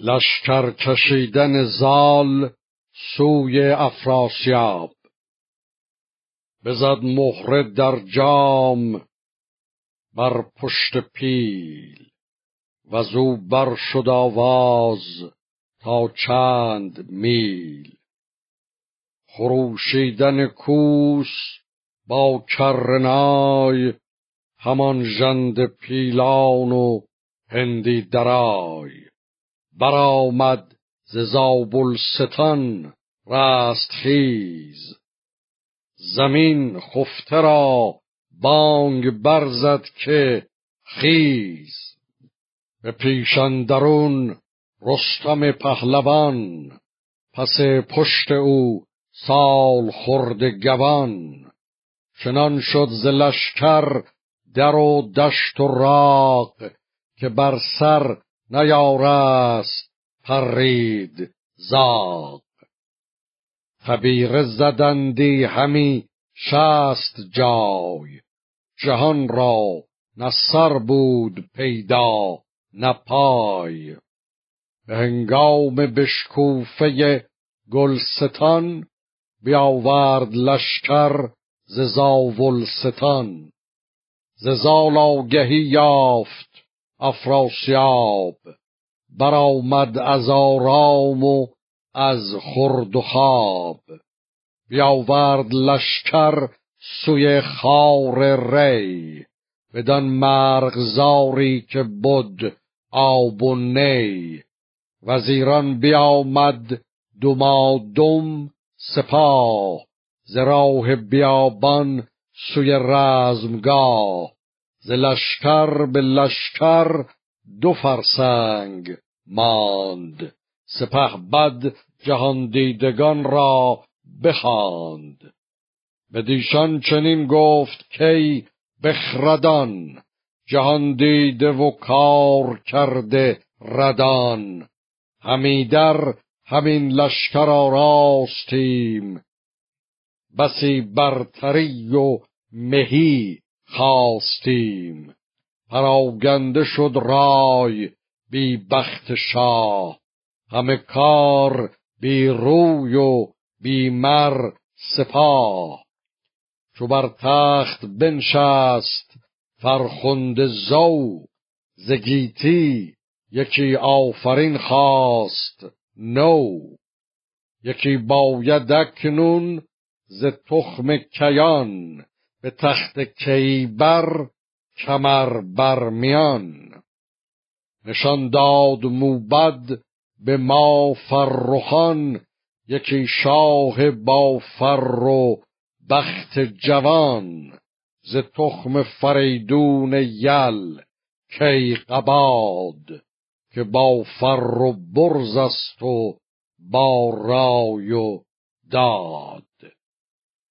لشکر کشیدن زال سوی افراسیاب. بزد مهره در جام بر پشت پیل و زو بر شد آواز تا چند میل. خروشیدن کوس با کرنای همان ژند پیلان و هندی درای. برآمد ز زابلستان رستخیز زمین خفته را بانگ برزد که خیز. به پیشندرون رستم پهلوان پس پشت او سال خورد گوان. چنان شد ز لشکر در و دشت و راق که بر سر نیارست پرید زاق خبیره زدندی همی شست جای. جهان را نه سر بود پیدا نه پای. به هنگام بشکوفه گلستان بیاورد لشکر ز زاولستان. ز زال یافت افراسیاب. برآمد از آرام و از خورد و خواب. بیاورد لشکر سوی خار ری بدان مرغزاری که بود آب و نی. وزیران بیامد دمادم سپاه ز راه بیابان سوی رزمگاه. ز لشکر به لشکر دو فرسنگ ماند. سپه بد جهان دیدگان را بخواند. بدیشان چنین گفت کی بخردان جهان دیده و کار کرده ردان. همی در همین لشکر آراستیم. بسی برتری و مهی خواستیم. پراگنده شد رای بی بخت شاه. همه کار بی روی و بی مر سپاه. چو بر تخت بنشست فرخنده زو زگیتی یکی آفرین خواست نو. یکی باید اکنون ز تخم کیان. به تخت کیبر کمر برمیان نشان داد موبد به ما فرخان یکی شاه با فر و بخت جوان. ز تخم فریدون یل کی قباد که با فر و برز است و با رای و داد.